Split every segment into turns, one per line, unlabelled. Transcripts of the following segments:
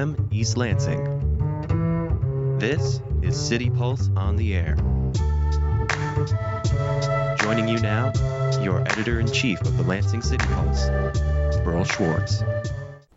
FM East Lansing. This is City Pulse on the Air. Joining you now, your editor in chief of the Lansing City Pulse, Berl Schwarz.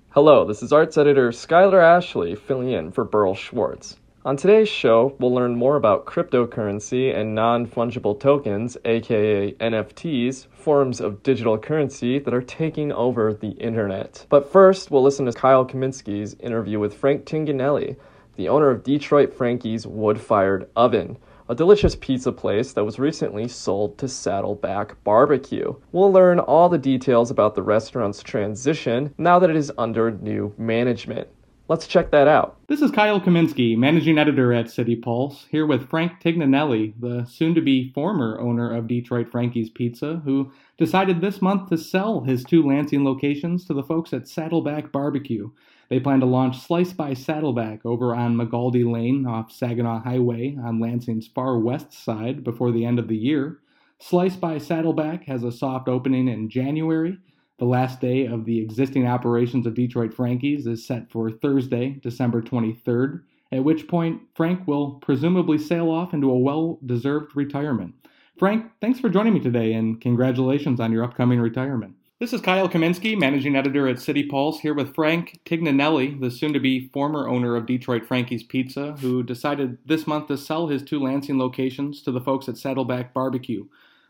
Hello, this is arts editor Skylar Ashley filling in for Berl Schwarz. On today's show, we'll learn more about cryptocurrency and non fungible tokens, aka NFTs, forms of digital currency that are taking over the internet. But first, we'll listen to Kyle Kaminsky's interview with Frank Tignanelli, the owner of Detroit Frankie's Wood Fired Oven, a delicious pizza place that was recently sold to Saddleback Barbecue. We'll learn all the details about the restaurant's transition now that it is under new management. Let's check that out.
This is Kyle Kaminsky, managing editor at City Pulse, here with Frank Tignanelli, the soon to be former owner of Detroit Frankie's Pizza, who decided this month to sell his two Lansing locations to the folks at Saddleback Barbecue. They plan to launch Slice by Saddleback over on McGaldy Lane off Saginaw Highway on Lansing's far west side before the end of the year. Slice by Saddleback has a soft opening in January the last day of the existing operations of Detroit Frankies is set for Thursday, December 23rd, at which point Frank will presumably sail off into a well deserved retirement. Frank, thanks for joining me today and congratulations on your upcoming retirement. This is Kyle Kaminsky, managing editor at City Pulse, here with Frank Tignanelli, the soon to be former owner of Detroit Frankie's Pizza, who decided this month to sell his two Lansing locations to the folks at Saddleback Barbecue.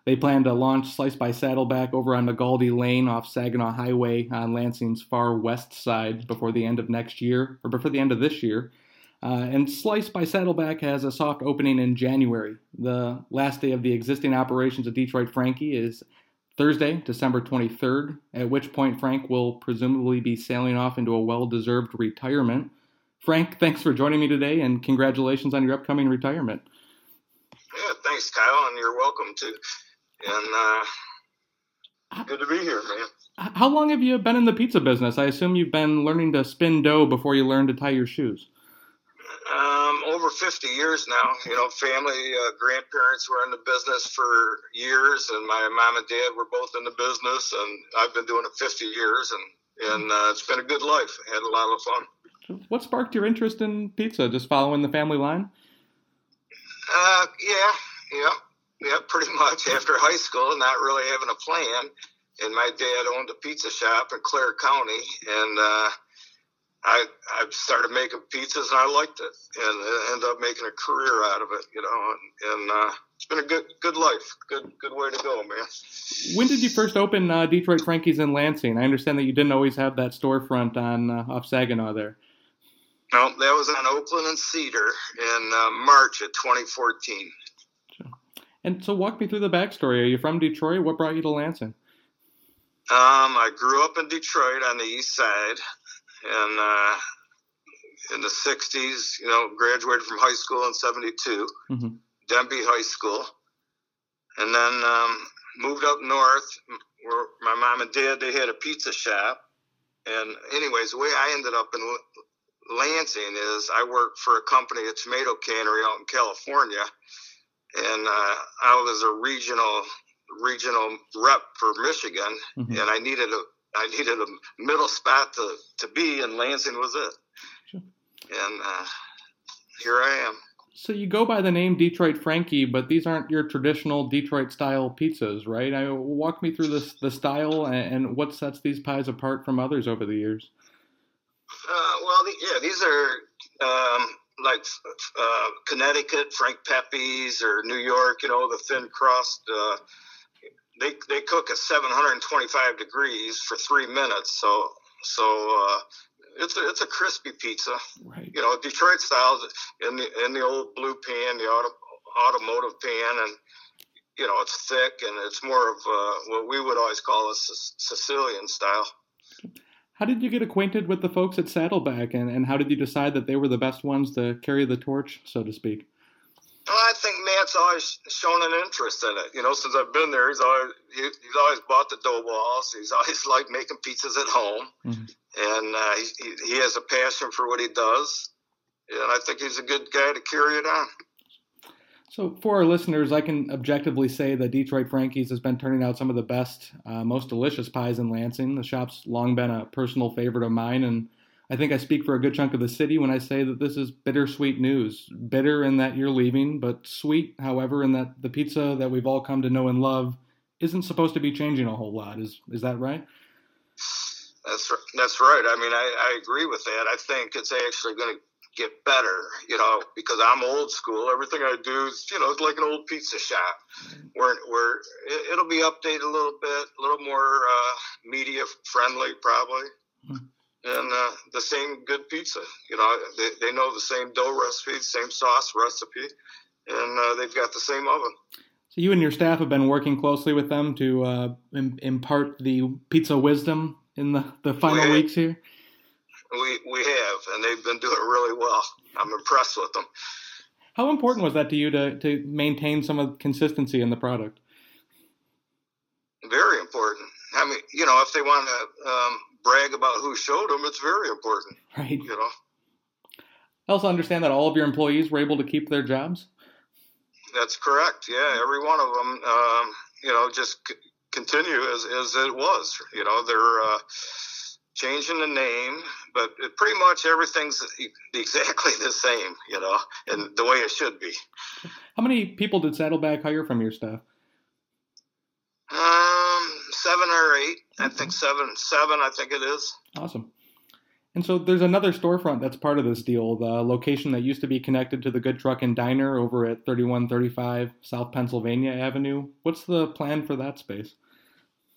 They plan to launch Slice by Saddleback over on McGaldy Lane off Saginaw Highway on Lansing's far west side before the end of next year, or before the end of this year. Uh, and Slice by Saddleback has a soft opening in January. The last day of the existing operations of Detroit Frankie is Thursday, December 23rd, at which point Frank will presumably be sailing off into a well deserved retirement. Frank, thanks for joining me today and congratulations on your upcoming retirement.
Yeah, thanks, Kyle, and you're welcome to and uh, good to be here, man.
How long have you been in the pizza business? I assume you've been learning to spin dough before you learned to tie your shoes.
Um, over 50 years now. You know, family, uh, grandparents were in the business for years, and my mom and dad were both in the business, and I've been doing it 50 years, and and uh, it's been a good life. I had a lot of fun.
What sparked your interest in pizza? Just following the family line?
Uh, yeah, yeah. Yeah, pretty much after high school, not really having a plan. And my dad owned a pizza shop in Clare County, and uh, I I started making pizzas, and I liked it, and ended up making a career out of it. You know, and, and uh, it's been a good good life, good good way to go, man.
When did you first open uh, Detroit Frankie's in Lansing? I understand that you didn't always have that storefront on uh, off Saginaw there.
No, that was on Oakland and Cedar in uh, March of 2014.
And so, walk me through the backstory. Are you from Detroit? What brought you to Lansing?
Um, I grew up in Detroit on the east side, and uh, in the '60s, you know, graduated from high school in '72, mm-hmm. Denby High School, and then um, moved up north where my mom and dad they had a pizza shop. And anyways, the way I ended up in Lansing is I worked for a company, a tomato cannery out in California and uh, I was a regional regional rep for Michigan, mm-hmm. and I needed a I needed a middle spot to, to be, and Lansing was it. Sure. And uh, here I am.
So you go by the name Detroit Frankie, but these aren't your traditional Detroit style pizzas, right? I walk me through this the style and, and what sets these pies apart from others over the years.
Uh, well, the, yeah, these are um, like uh, Connecticut, Frank Pepe's, or New York, you know, the thin crust. Uh, they they cook at 725 degrees for three minutes, so so uh, it's a, it's a crispy pizza. Right. You know, Detroit style in the in the old blue pan, the auto, automotive pan, and you know it's thick and it's more of uh, what we would always call a Sicilian style.
How did you get acquainted with the folks at Saddleback, and, and how did you decide that they were the best ones to carry the torch, so to speak?
Well, I think Matt's always shown an interest in it. You know, since I've been there, he's always he, he's always bought the dough balls. He's always liked making pizzas at home, mm-hmm. and uh, he, he has a passion for what he does. And I think he's a good guy to carry it on.
So, for our listeners, I can objectively say that Detroit Frankie's has been turning out some of the best, uh, most delicious pies in Lansing. The shop's long been a personal favorite of mine, and I think I speak for a good chunk of the city when I say that this is bittersweet news. Bitter in that you're leaving, but sweet, however, in that the pizza that we've all come to know and love isn't supposed to be changing a whole lot. Is is that right?
That's that's right. I mean, I, I agree with that. I think it's actually going to get better, you know, because I'm old school. Everything I do is, you know, it's like an old pizza shop where, where it, will be updated a little bit, a little more uh, media friendly, probably. Hmm. And uh, the same good pizza, you know, they, they know the same dough recipe, same sauce recipe, and uh, they've got the same oven.
So you and your staff have been working closely with them to uh, impart the pizza wisdom in the, the final we, weeks here.
We we have, and they've been doing really well. I'm impressed with them.
How important was that to you to to maintain some of consistency in the product?
Very important. I mean, you know, if they want to um, brag about who showed them, it's very important.
Right.
You know.
I also understand that all of your employees were able to keep their jobs.
That's correct. Yeah, every one of them. Um, you know, just c- continue as as it was. You know, they're. Uh, changing the name, but pretty much everything's exactly the same, you know, and the way it should be.
How many people did Saddleback hire from your staff?
Um, seven or eight. I think seven. Seven, I think it is.
Awesome. And so there's another storefront that's part of this deal. The location that used to be connected to the Good Truckin' Diner over at 3135 South Pennsylvania Avenue. What's the plan for that space?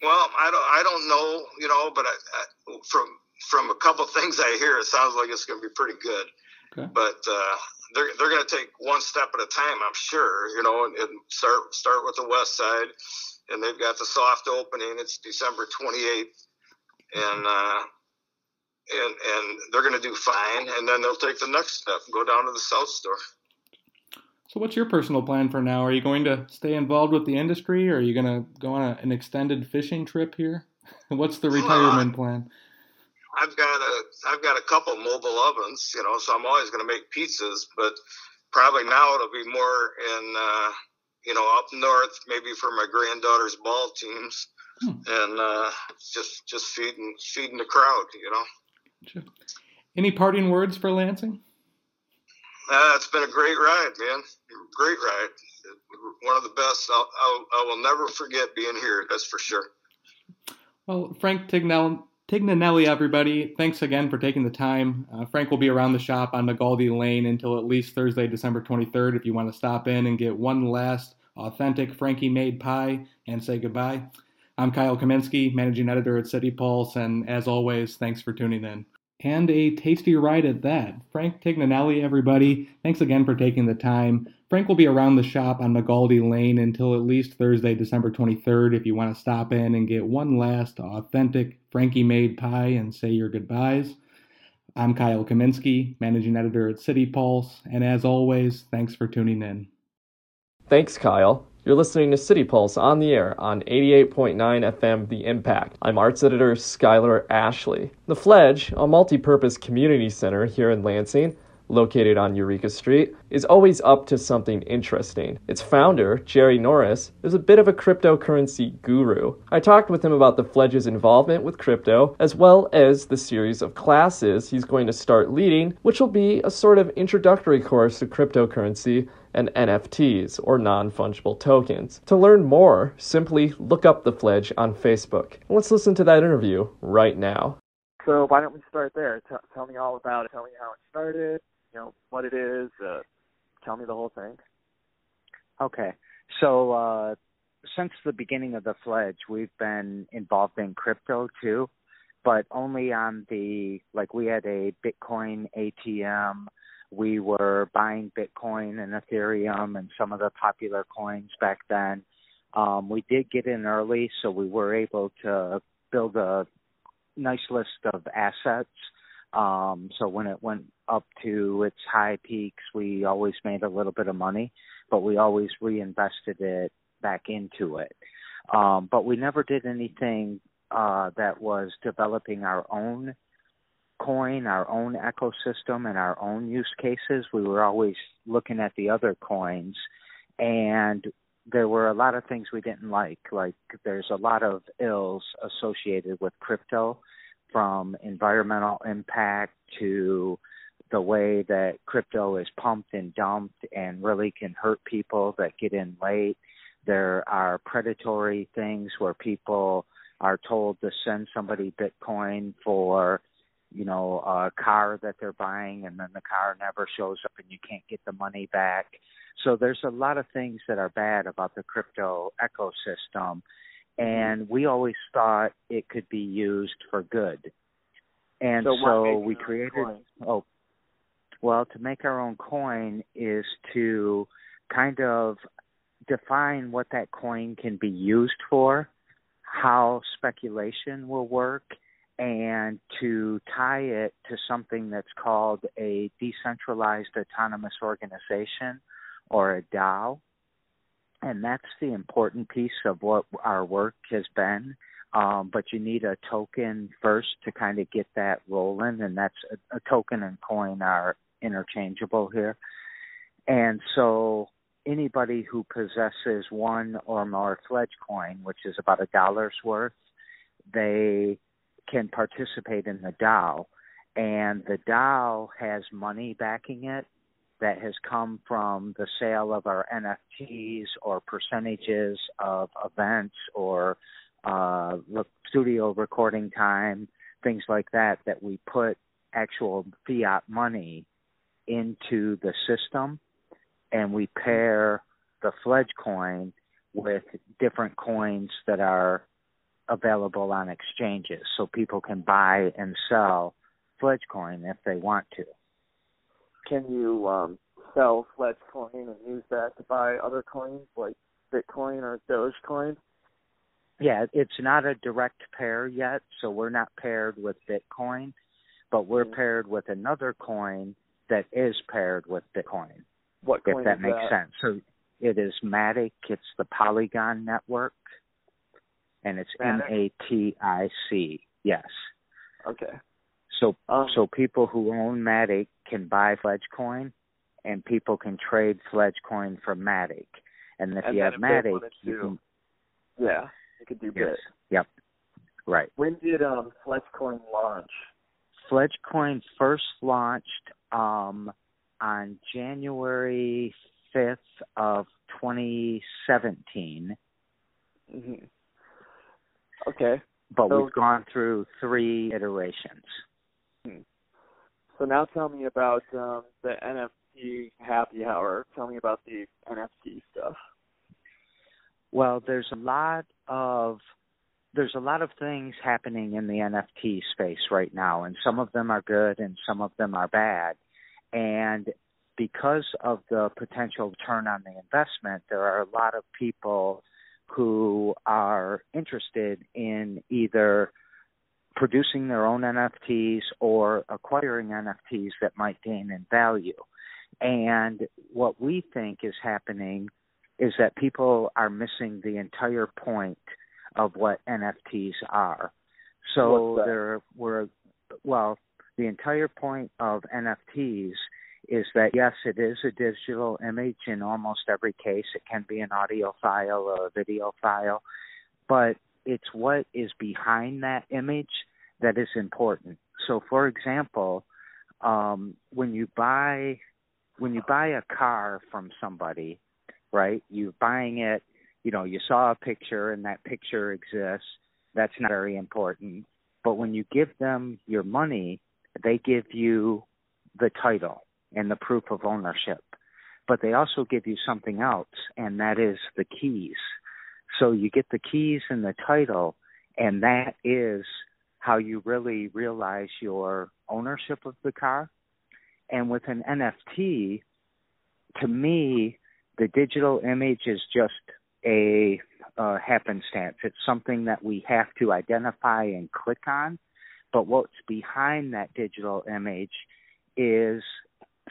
Well, I don't, I don't know, you know, but I, I, from from a couple things I hear, it sounds like it's going to be pretty good. Okay. But uh, they're they're going to take one step at a time, I'm sure, you know, and, and start start with the west side, and they've got the soft opening. It's December 28th, and uh, and and they're going to do fine, and then they'll take the next step and go down to the south store.
So, what's your personal plan for now? Are you going to stay involved with the industry, or are you going to go on a, an extended fishing trip here? what's the retirement uh, plan?
I've got a I've got a couple mobile ovens, you know, so I'm always going to make pizzas, but probably now it'll be more in uh, you know up north, maybe for my granddaughter's ball teams, hmm. and uh, just just feeding feeding the crowd, you know.
Any parting words for Lansing?
Uh, it's been a great ride, man. Great ride. One of the best. I'll, I'll, I will never forget being here. That's for sure.
Well, Frank Tignell, Tignanelli, everybody, thanks again for taking the time. Uh, Frank will be around the shop on McGaldy Lane until at least Thursday, December 23rd. If you want to stop in and get one last authentic Frankie made pie and say goodbye. I'm Kyle Kaminsky, managing editor at City Pulse, and as always, thanks for tuning in and a tasty ride at that. Frank Tignanelli, everybody, thanks again for taking the time. Frank will be around the shop on McGaldy Lane until at least Thursday, December 23rd, if you want to stop in and get one last authentic Frankie made pie and say your goodbyes. I'm Kyle Kaminsky, managing editor at City Pulse, and as always, thanks for tuning in.
Thanks, Kyle. You're listening to City Pulse on the air on 88.9 FM The Impact. I'm arts editor Skylar Ashley. The Fledge, a multi purpose community center here in Lansing, located on Eureka Street, is always up to something interesting. Its founder, Jerry Norris, is a bit of a cryptocurrency guru. I talked with him about the Fledge's involvement with crypto, as well as the series of classes he's going to start leading, which will be a sort of introductory course to cryptocurrency and NFTs, or non fungible tokens. To learn more, simply look up the Fledge on Facebook. Let's listen to that interview right now.
So, why don't we start there? T- tell me all about it. Tell me how it started, you know, what it is. Uh, tell me the whole thing.
Okay. So, uh, since the beginning of the Fledge, we've been involved in crypto too, but only on the, like, we had a Bitcoin ATM we were buying Bitcoin and Ethereum and some of the popular coins back then. Um, we did get in early, so we were able to build a nice list of assets. Um, so when it went up to its high peaks, we always made a little bit of money, but we always reinvested it back into it. Um, but we never did anything uh, that was developing our own coin, our own ecosystem, and our own use cases. We were always looking at the other coins, and there were a lot of things we didn't like. Like there's a lot of ills associated with crypto from environmental impact to the way that crypto is pumped and dumped and really can hurt people that get in late. There are predatory things where people are told to send somebody Bitcoin for, you know, a car that they're buying and then the car never shows up and you can't get the money back. So there's a lot of things that are bad about the crypto ecosystem and we always thought it could be used for good. And
so,
so we created oh well to make our own coin is to kind of define what that coin can be used for, how speculation will work, and to tie it to something that's called a decentralized autonomous organization or a DAO and that's the important piece of what our work has been. Um, but you need a token first to kind of get that rolling, and that's a, a token and coin are interchangeable here. And so anybody who possesses one or more Fledge coin, which is about a dollar's worth, they can participate in the DAO. And the DAO has money backing it that has come from the sale of our NFTs or percentages of events or uh, studio recording time, things like that, that we put actual fiat money into the system and we pair the Fledge coin with different coins that are available on exchanges so people can buy and sell Fledge coin if they want to
can you um, sell Fledge Coin and use that to buy other coins like Bitcoin or Dogecoin?
Yeah, it's not a direct pair yet, so we're not paired with Bitcoin, but we're mm-hmm. paired with another coin that is paired with Bitcoin.
What
if that makes
that?
sense. So it is Matic. It's the Polygon network, and it's M A T I C. Yes.
Okay.
So um, so people who own Matic can buy Fledge coin, and people can trade Fledge coin for Matic. And if
and
you have Matic, you
can. Yeah, you could do
yes,
Bit.
Yep. Right.
When did um, Fledge coin launch?
Fledge coin first launched um, on January fifth of 2017.
Mm-hmm. Okay.
But
so,
we've gone through three iterations.
Hmm. So now tell me about um, the NFT happy hour. Tell me about the NFT stuff.
Well, there's a lot of there's a lot of things happening in the NFT space right now, and some of them are good and some of them are bad. And because of the potential return on the investment, there are a lot of people who are interested in either producing their own NFTs or acquiring NFTs that might gain in value. And what we think is happening is that people are missing the entire point of what NFTs are. So there were, well, the entire point of NFTs is that yes, it is a digital image in almost every case. It can be an audio file or a video file, but it's what is behind that image that is important. So, for example, um, when you buy when you buy a car from somebody, right? You're buying it. You know, you saw a picture and that picture exists. That's not very important. But when you give them your money, they give you the title and the proof of ownership. But they also give you something else, and that is the keys. So you get the keys and the title, and that is how you really realize your ownership of the car. And with an NFT, to me, the digital image is just a uh, happenstance. It's something that we have to identify and click on. But what's behind that digital image is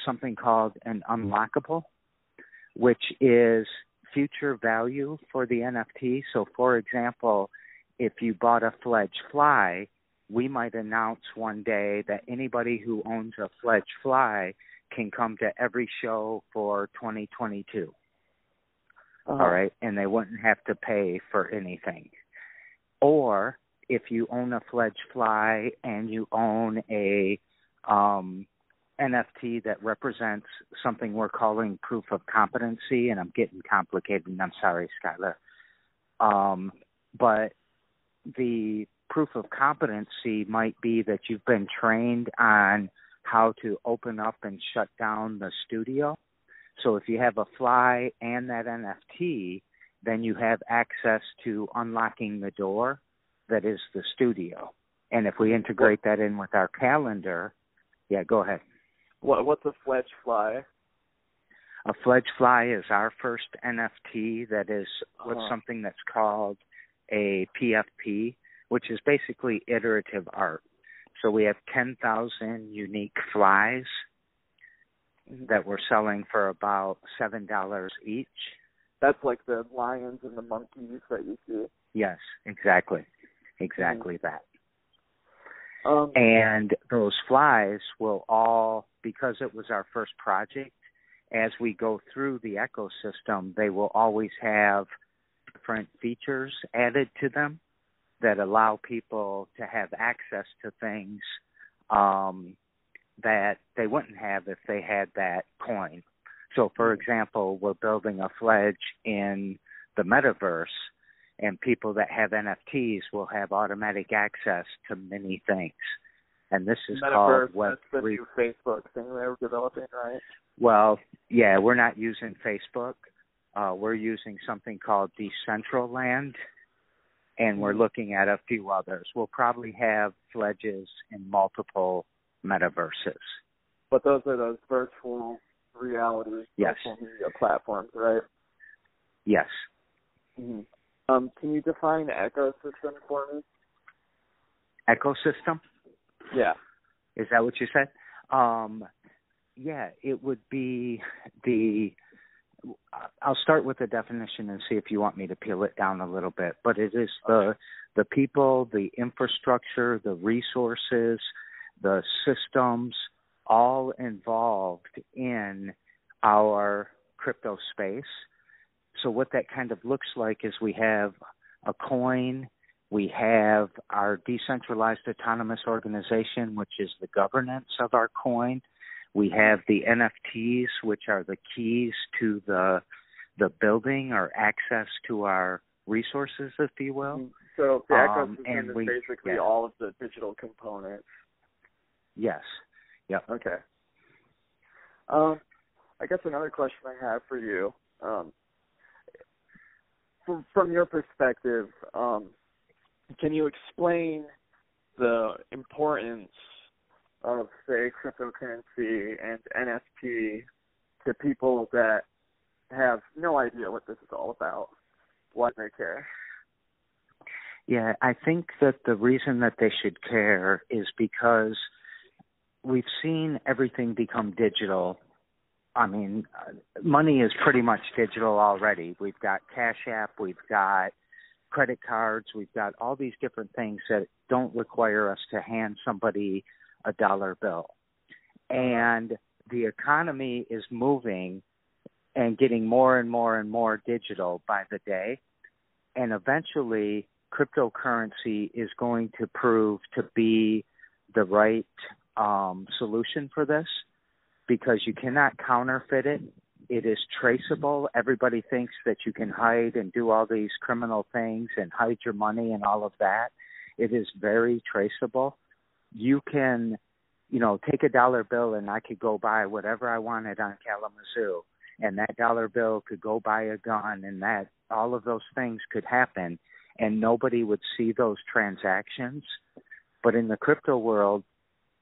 something called an unlockable, which is future value for the NFT. So, for example, if you bought a Fledge Fly, we might announce one day that anybody who owns a Fledge Fly can come to every show for 2022. Uh-huh. All right, and they wouldn't have to pay for anything. Or if you own a Fledge Fly and you own a um, NFT that represents something we're calling proof of competency, and I'm getting complicated, and I'm sorry, Skylar. Um, but the proof of competency might be that you've been trained on how to open up and shut down the studio. So if you have a fly and that NFT, then you have access to unlocking the door that is the studio. And if we integrate that in with our calendar, yeah, go ahead.
What what's a fledge fly?
A fledge fly is our first NFT that is with uh-huh. something that's called a PFP, which is basically iterative art. So we have 10,000 unique flies mm-hmm. that we're selling for about $7 each.
That's like the lions and the monkeys that you see.
Yes, exactly. Exactly mm-hmm. that.
Um,
and those flies will all, because it was our first project, as we go through the ecosystem, they will always have different features added to them that allow people to have access to things um, that they wouldn't have if they had that coin. So, for mm-hmm. example, we're building a fledge in the metaverse and people that have NFTs will have automatic access to many things. And this is
Metaverse,
called Web
that's the new Facebook thing they were developing, right?
Well, yeah, we're not using Facebook. Uh, we're using something called Decentraland, and we're mm-hmm. looking at a few others. We'll probably have Fledges in multiple metaverses.
But those are those virtual reality
yes.
social media platforms, right?
Yes.
Mm-hmm. Um, can you define ecosystem for me?
Ecosystem?
Yeah.
Is that what you said? Um, yeah, it would be the. I'll start with the definition and see if you want me to peel it down a little bit. But it is the the people, the infrastructure, the resources, the systems, all involved in our crypto space so what that kind of looks like is we have a coin, we have our decentralized autonomous organization, which is the governance of our coin. We have the NFTs, which are the keys to the the building or access to our resources, if you will. Mm-hmm.
So the um, ecosystem is we, basically yeah. all of the digital components.
Yes. Yep.
Okay. Um, I guess another question I have for you. Um, from, from your perspective, um, can you explain the importance of, say, cryptocurrency and NFT to people that have no idea what this is all about? Why do they care?
Yeah, I think that the reason that they should care is because we've seen everything become digital I mean, money is pretty much digital already. We've got Cash App, we've got credit cards, we've got all these different things that don't require us to hand somebody a dollar bill. And the economy is moving and getting more and more and more digital by the day. And eventually, cryptocurrency is going to prove to be the right um, solution for this because you cannot counterfeit it. It is traceable. Everybody thinks that you can hide and do all these criminal things and hide your money and all of that. It is very traceable. You can, you know, take a dollar bill and I could go buy whatever I wanted on Kalamazoo and that dollar bill could go buy a gun and that all of those things could happen and nobody would see those transactions. But in the crypto world,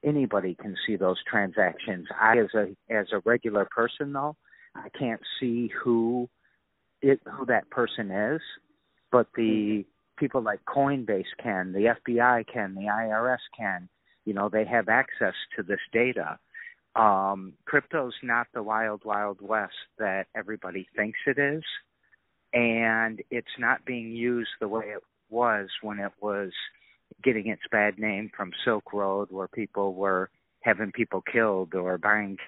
anybody can see those transactions. I, as a as a regular person, though, I can't see who it who that person is, but the mm-hmm. people like Coinbase can, the FBI can, the IRS can. You know, they have access to this data. Um, crypto's not the wild, wild west that everybody thinks it is, and it's not being used the way it was when it was getting its bad name from Silk Road, where people were having people killed or buying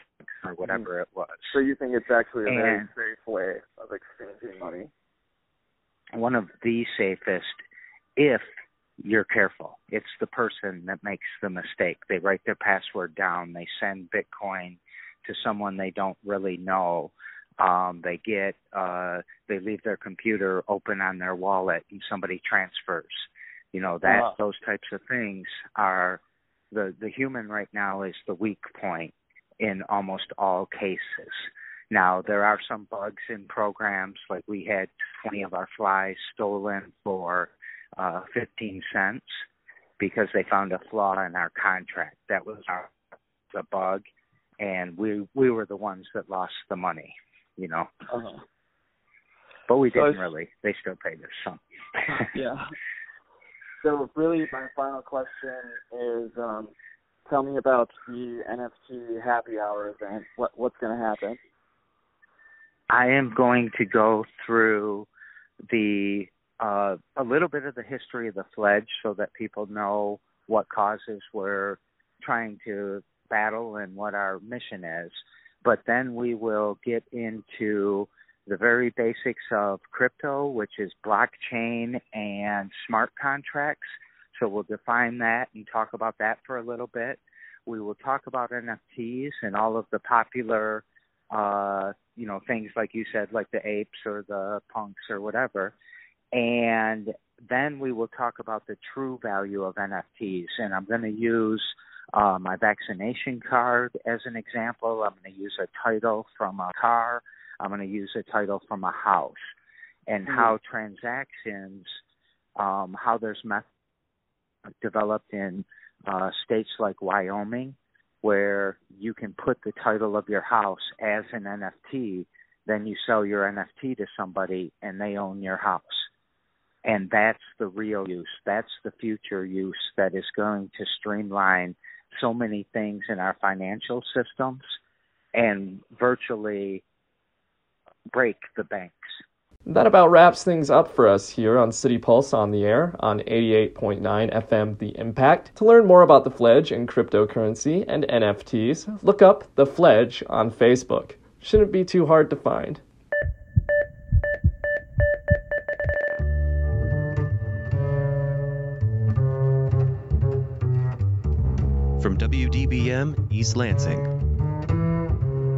or whatever mm. it was.
So you think it's actually a and very safe way of exchanging money?
One of the safest, if you're careful. It's the person that makes the mistake. They write their password down, they send Bitcoin to someone they don't really know. Um, they get uh, they leave their computer open on their wallet and somebody transfers. You know that wow. those types of things are the the human right now is the weak point in almost all cases. Now there are some bugs in programs like we had 20 of our flies stolen for uh, 15 cents because they found a flaw in our contract. That was our the bug, and we we were the ones that lost the money, you know. Uh-huh. But we so didn't really. They still paid us some.
yeah. So really, my final question is, um, tell me about the NFT happy hour event. What what's going to happen?
I am going to go through the uh, a little bit of the history of the Fledge so that people know what causes we're trying to battle and what our mission is. But then we will get into the very basics of crypto, which is blockchain and smart contracts. So we'll define that and talk about that for a little bit. We will talk about NFTs and all of the popular, uh, you know, things like you said, like the apes or the punks or whatever. And then we will talk about the true value of NFTs. And I'm going to use uh, my vaccination card as an example. I'm going to use a title from a car. I'm going to use a title from a house. And mm-hmm. how transactions, um, how there's methods developed in uh, states like Wyoming, where you can put the title of your house as an NFT, then you sell your NFT to somebody and they own your house. And that's the real use. That's the future use that is going to streamline so many things in our financial systems and virtually break the banks.
That about wraps things up for us here on City Pulse on the Air on 88.9 FM The Impact. To learn more about the Fledge and cryptocurrency and NFTs, look up The Fledge on Facebook. Shouldn't be too hard to find.
From WDBM East Lansing,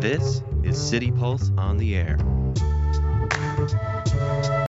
this is City Pulse on the Air.